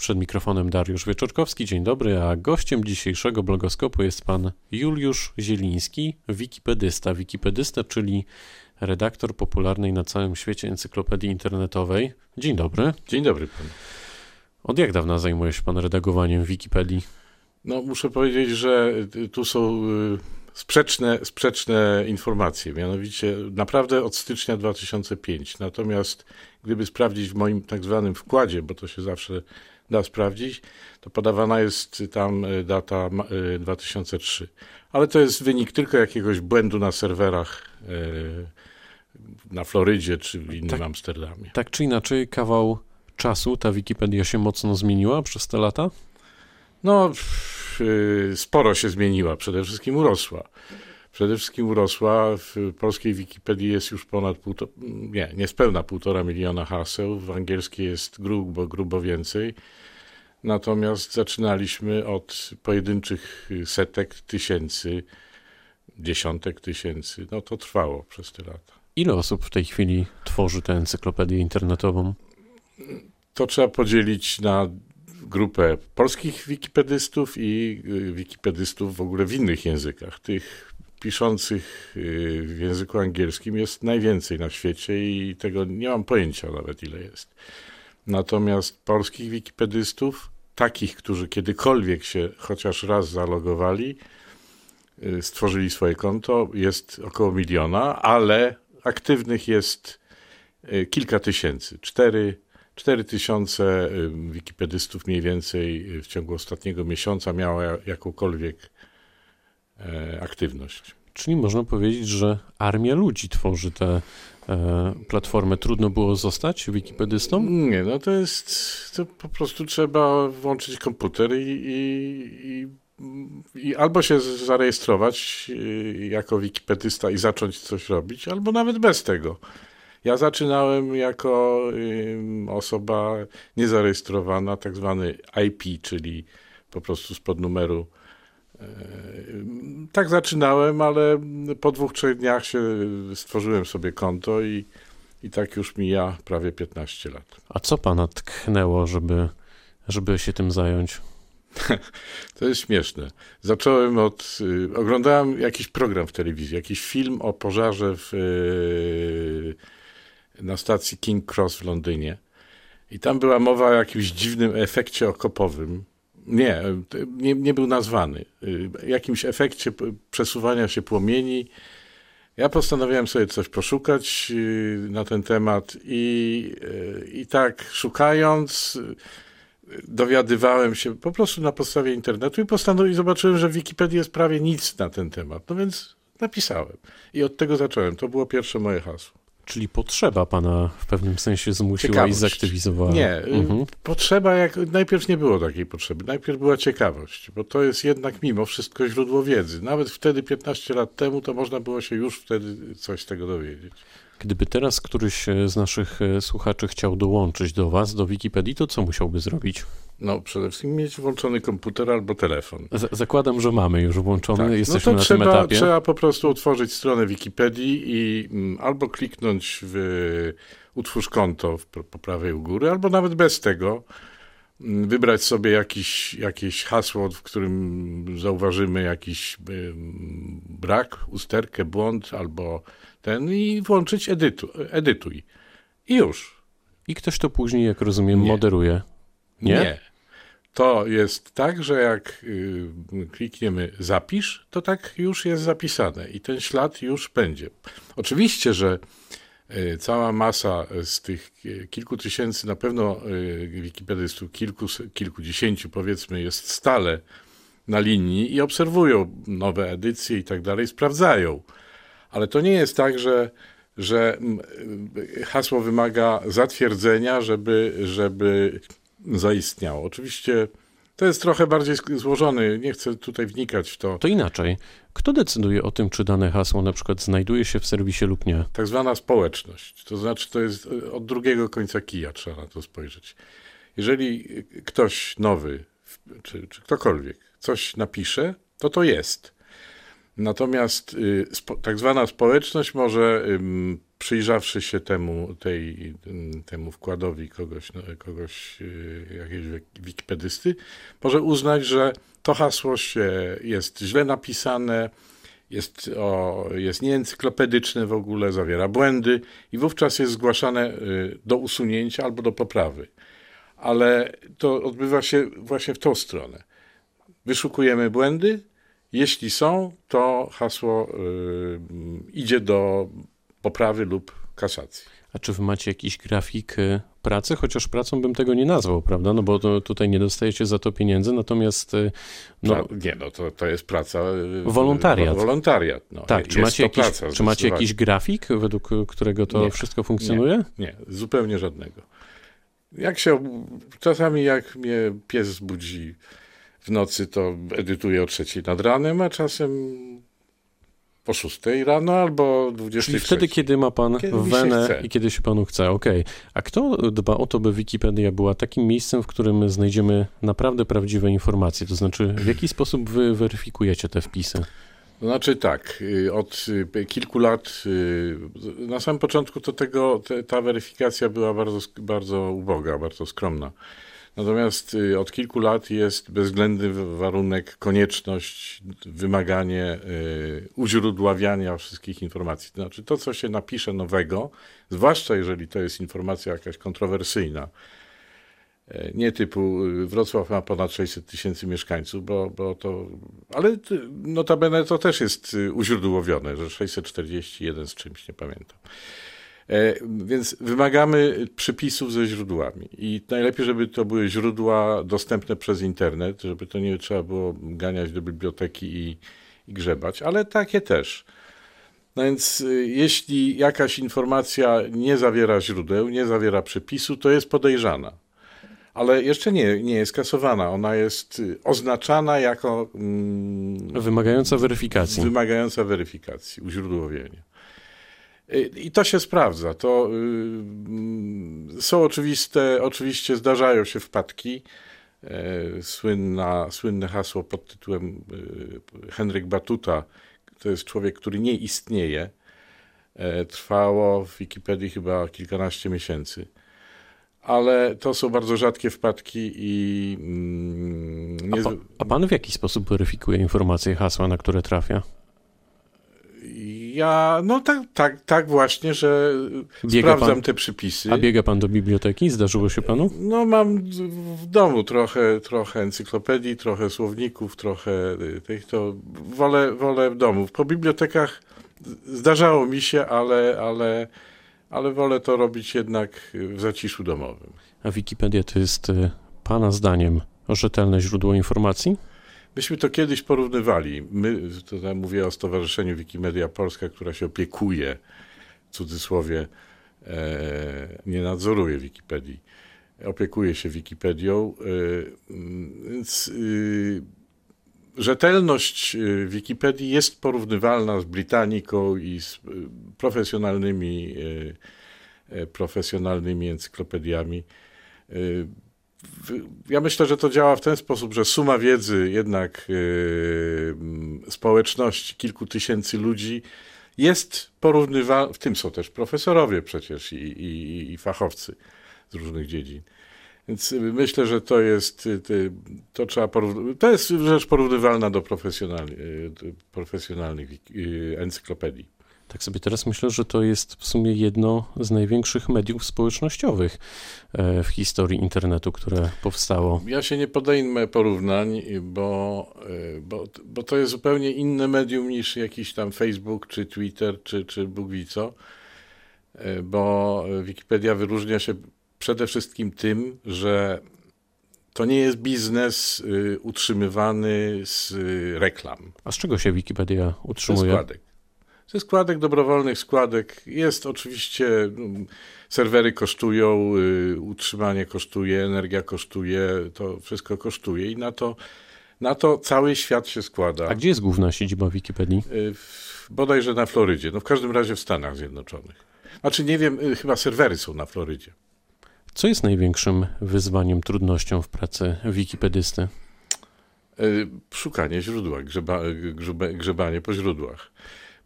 Przed mikrofonem Dariusz Wieczorkowski, dzień dobry, a gościem dzisiejszego blogoskopu jest pan Juliusz Zieliński, wikipedysta. Wikipedysta, czyli redaktor popularnej na całym świecie encyklopedii internetowej. Dzień dobry. Dzień dobry panu. Od jak dawna zajmuje się pan redagowaniem Wikipedii? No, muszę powiedzieć, że tu są y, sprzeczne, sprzeczne informacje. Mianowicie naprawdę od stycznia 2005. Natomiast gdyby sprawdzić w moim tak zwanym wkładzie, bo to się zawsze da sprawdzić, to podawana jest tam y, data 2003. Y, Ale to jest wynik tylko jakiegoś błędu na serwerach na Florydzie czy w innym tak, Amsterdamie. Tak czy inaczej, kawał czasu ta Wikipedia się mocno zmieniła przez te lata? No, sporo się zmieniła, przede wszystkim urosła. Przede wszystkim urosła, w polskiej Wikipedii jest już ponad półtora, nie, niespełna półtora miliona haseł, w angielskiej jest grubo, grubo więcej. Natomiast zaczynaliśmy od pojedynczych setek tysięcy, dziesiątek tysięcy. No to trwało przez te lata. Ile osób w tej chwili tworzy tę encyklopedię internetową? To trzeba podzielić na grupę polskich wikipedystów i y, wikipedystów w ogóle w innych językach. Tych piszących y, w języku angielskim jest najwięcej na świecie i tego nie mam pojęcia nawet ile jest. Natomiast polskich wikipedystów, takich, którzy kiedykolwiek się chociaż raz zalogowali, y, stworzyli swoje konto, jest około miliona, ale aktywnych jest kilka tysięcy. Cztery 4 tysiące wikipedystów mniej więcej w ciągu ostatniego miesiąca miało jakąkolwiek aktywność. Czyli można powiedzieć, że armia ludzi tworzy tę e, platformę. Trudno było zostać wikipedystą? Nie, no to jest, to po prostu trzeba włączyć komputer i, i, i, i albo się zarejestrować y, jako wikipedysta i zacząć coś robić, albo nawet bez tego. Ja zaczynałem jako osoba niezarejestrowana, tak zwany IP, czyli po prostu spod numeru. E, tak zaczynałem, ale po dwóch, trzech dniach się stworzyłem sobie konto i, i tak już mija prawie 15 lat. A co pana tknęło, żeby, żeby się tym zająć? To jest śmieszne. Zacząłem od. Y, oglądałem jakiś program w telewizji, jakiś film o pożarze w y, na stacji King Cross w Londynie. I tam była mowa o jakimś dziwnym efekcie okopowym. Nie, nie, nie był nazwany. Jakimś efekcie przesuwania się płomieni. Ja postanowiłem sobie coś poszukać y, na ten temat i, y, i tak szukając dowiadywałem się po prostu na podstawie internetu i postanowiłem, zobaczyłem, że w Wikipedii jest prawie nic na ten temat. No więc napisałem. I od tego zacząłem. To było pierwsze moje hasło. Czyli potrzeba pana w pewnym sensie zmusiła ciekawość. i zaktywizowała. Nie, mhm. potrzeba, jak najpierw nie było takiej potrzeby. Najpierw była ciekawość, bo to jest jednak mimo wszystko źródło wiedzy. Nawet wtedy, 15 lat temu, to można było się już wtedy coś z tego dowiedzieć. Gdyby teraz któryś z naszych e, słuchaczy chciał dołączyć do Was, do Wikipedii, to co musiałby zrobić? No, przede wszystkim mieć włączony komputer albo telefon. Z zakładam, że mamy już włączony, tak. jesteśmy no to na trzeba, tym etapie. Trzeba po prostu otworzyć stronę Wikipedii i mm, albo kliknąć w utwórz konto w, po prawej u góry, albo nawet bez tego mm, wybrać sobie jakiś, jakieś hasło, w którym zauważymy jakiś y, brak, usterkę, błąd albo ten i włączyć edytu, edytuj. I już. I ktoś to później, jak rozumiem, Nie. moderuje. Nie? Nie. To jest tak, że jak y, klikniemy zapisz, to tak już jest zapisane i ten ślad już będzie. Oczywiście, że y, cała masa z tych kilku tysięcy, na pewno y, wikipedystów, kilku, kilkudziesięciu powiedzmy, jest stale na linii i obserwują nowe edycje i tak dalej, sprawdzają. Ale to nie jest tak, że, że hasło wymaga zatwierdzenia, żeby, żeby zaistniało. Oczywiście to jest trochę bardziej złożony, nie chcę tutaj wnikać w to. To inaczej. Kto decyduje o tym, czy dane hasło na przykład znajduje się w serwisie lub nie? Tak zwana społeczność. To znaczy, to jest e, od drugiego końca kija trzeba na to spojrzeć. Jeżeli ktoś nowy, czy, czy ktokolwiek coś napisze, to to jest. Natomiast y, tak zwana społeczność może, przyjrzawszy się temu, tej, temu wkładowi kogoś, no, kogoś y, jakiegoś wikipedysty, może uznać, że to hasło się jest źle napisane, jest, o, jest nieencyklopedyczne w ogóle, zawiera błędy i wówczas jest zgłaszane y, do usunięcia albo do poprawy. Ale to odbywa się właśnie w tą stronę. Wyszukujemy błędy, jeśli są, to hasło y, idzie do poprawy lub kasacji. A czy wy macie jakiś grafik y, pracy? Chociaż pracą bym tego nie nazwał, prawda? No bo to, tutaj nie dostajecie za to pieniędzy, natomiast... Y, no, nie, no to, to jest praca... Wolontariat. Wolontariat, no. Tak, czy macie, jakiś, praca, czy macie jakiś grafik, według którego to nie, wszystko funkcjonuje? Nie, nie, zupełnie żadnego. Jak się... Czasami jak mnie pies budzi w nocy to edytuję o trzeciej nad ranem, a czasem po szóstej rano albo 23. Czyli wtedy, kiedy ma pan kiedy wenę i kiedy się panu chce, okej. Okay. A kto dba o to, by Wikipedia była takim miejscem, w którym znajdziemy naprawdę prawdziwe informacje? To znaczy, w jaki sposób wy weryfikujecie te wpisy? To znaczy tak, y, od y, kilku lat, y, na samym początku to tego, ta weryfikacja była bardzo, bardzo uboga, bardzo skromna. Natomiast y, od kilku lat jest bezwzględny warunek, konieczność, wymaganie y, uźródławiania wszystkich informacji. To znaczy to, co się napisze nowego, zwłaszcza jeżeli to jest informacja jakaś kontrowersyjna, y, nie typu Wrocław ma ponad 600 tysięcy mieszkańców, bo, bo to, ale notabene to też jest uźródłowione, że 641 z czymś, nie pamiętam. E, więc wymagamy przypisów ze źródłami i najlepiej, żeby to były źródła dostępne przez internet, żeby to nie trzeba było ganiać do biblioteki i, i grzebać, ale takie też. No więc y, jeśli jakaś informacja nie zawiera źródeł, nie zawiera przypisu, to jest podejrzana. Ale jeszcze nie, nie jest kasowana. Ona jest y, oznaczana jako. Mm, wymagająca weryfikacji. Wymagająca weryfikacji, uźródłowienia. I to się sprawdza. To y, są oczywiste, oczywiście zdarzają się wpadki. E, słynna, słynne hasło pod tytułem y, Henryk Batuta, to jest człowiek, który nie istnieje, e, trwało w Wikipedii chyba kilkanaście miesięcy. Ale to są bardzo rzadkie wpadki i. Mm, nie... a, pa, a pan w jaki sposób weryfikuje informacje hasła, na które trafia? Ja, no tak, tak, tak właśnie, że biega sprawdzam pan, te przypisy. A biega pan do biblioteki? Zdarzyło się panu? No mam w domu trochę, trochę encyklopedii, trochę słowników, trochę tych, to wolę, wolę w domu. Po bibliotekach zdarzało mi się, ale, ale, ale wolę to robić jednak w zaciszu domowym. A Wikipedia to jest y, pana zdaniem rzetelne źródło informacji? Myśmy to kiedyś porównywali. My, tutaj mówię o Stowarzyszeniu Wikimedia Polska, która się opiekuje, w cudzysłowie, e, nie nadzoruje Wikipedii, opiekuje się Wikipedią, e, e, rzetelność e, Wikipedii jest porównywalna z Britanniką i z e, profesjonalnymi, e, profesjonalnymi encyklopediami ja myślę, że to działa w ten sposób, że suma wiedzy jednak yy, społeczności kilku tysięcy ludzi jest porównywalna, w tym są też profesorowie przecież i, i, i fachowcy z różnych dziedzin. Więc myślę, że to jest, y, to trzeba to jest rzecz porównywalna do profesjonalnych, profesjonalnych y, encyklopedii. Tak sobie teraz myślę, że to jest w sumie jedno z największych mediów społecznościowych e, w historii internetu, które powstało. Ja się nie podejmę porównań, bo, e, bo, bo to jest zupełnie inne medium niż jakiś tam Facebook, czy Twitter, czy, czy Bóg wie co, e, bo Wikipedia wyróżnia się przede wszystkim tym, że to nie jest biznes utrzymywany z reklam. A z czego się Wikipedia utrzymuje? Ze składek. Ze składek, dobrowolnych składek jest oczywiście, mm, serwery kosztują, y, utrzymanie kosztuje, energia kosztuje, to wszystko kosztuje i na to, na to cały świat się składa. A gdzie jest główna siedziba Wikipedii? Y, bodajże na Florydzie, no w każdym razie w Stanach Zjednoczonych. Znaczy nie wiem, y, chyba serwery są na Florydzie. Co jest największym wyzwaniem, trudnością w pracy wikipedysty? Szukanie źródła, grzeba, grzeba, grzebanie po źródłach.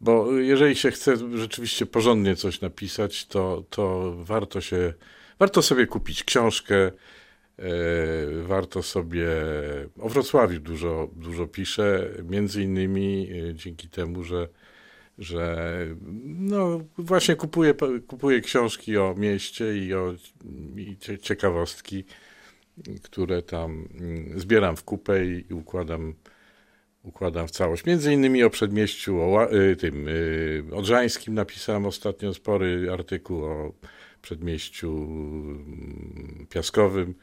Bo jeżeli się chce rzeczywiście porządnie coś napisać, to, to warto się, warto sobie kupić książkę, warto sobie, o Wrocławiu dużo, dużo piszę, między innymi dzięki temu, że że no właśnie kupuję, kupuję książki o mieście i o i ciekawostki, które tam mm, zbieram w kupę i układam, układam w całość. Między innymi o przedmieściu, o y, tym y, Odrzańskim napisałem ostatnio spory artykuł o przedmieściu mm, piaskowym.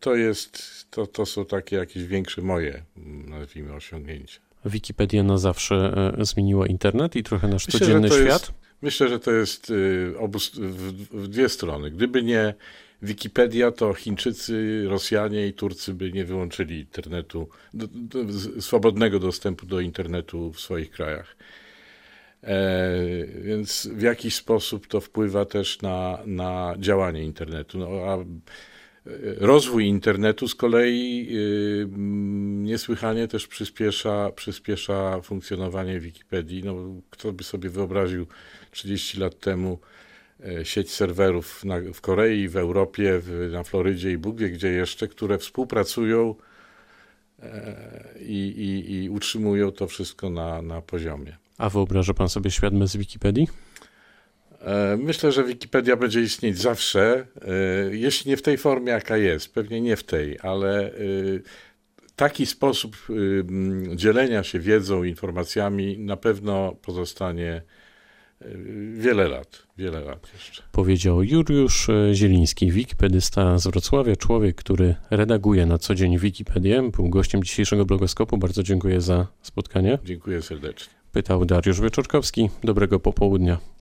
To jest, to, to są takie jakieś większe moje, nazwijmy, osiągnięcia. Wikipedia na zawsze e, zmieniła internet i trochę nasz myślę, codzienny świat? Jest, myślę, że to jest y, obu, w, w dwie strony. Gdyby nie Wikipedia, to Chińczycy, Rosjanie i Turcy by nie wyłączyli internetu, do, do, swobodnego dostępu do internetu w swoich krajach. E, więc w jakiś sposób to wpływa też na, na działanie internetu. No, a Rozwój internetu z kolei y, niesłychanie też przyspiesza, przyspiesza funkcjonowanie Wikipedii. No, kto by sobie wyobraził 30 lat temu e, sieć serwerów na, w Korei, w Europie, w, na Florydzie i Bóg wie gdzie jeszcze, które współpracują e, i, i, i utrzymują to wszystko na, na poziomie. A wyobraża pan sobie świat bez Wikipedii? E, myślę, że Wikipedia będzie istnieć zawsze, e, jeśli nie w tej formie, jaka jest, pewnie nie w tej, ale e, taki sposób dzielenia się wiedzą, informacjami na pewno pozostanie wiele lat, wiele lat jeszcze. Powiedział Juliusz Zieliński, wikipedysta z Wrocławia, człowiek, który redaguje na co dzień Wikipedię, był gościem dzisiejszego blogoskopu. Bardzo dziękuję za spotkanie. Dziękuję serdecznie. Pytał Dariusz Wieczorkowski. Dobrego popołudnia.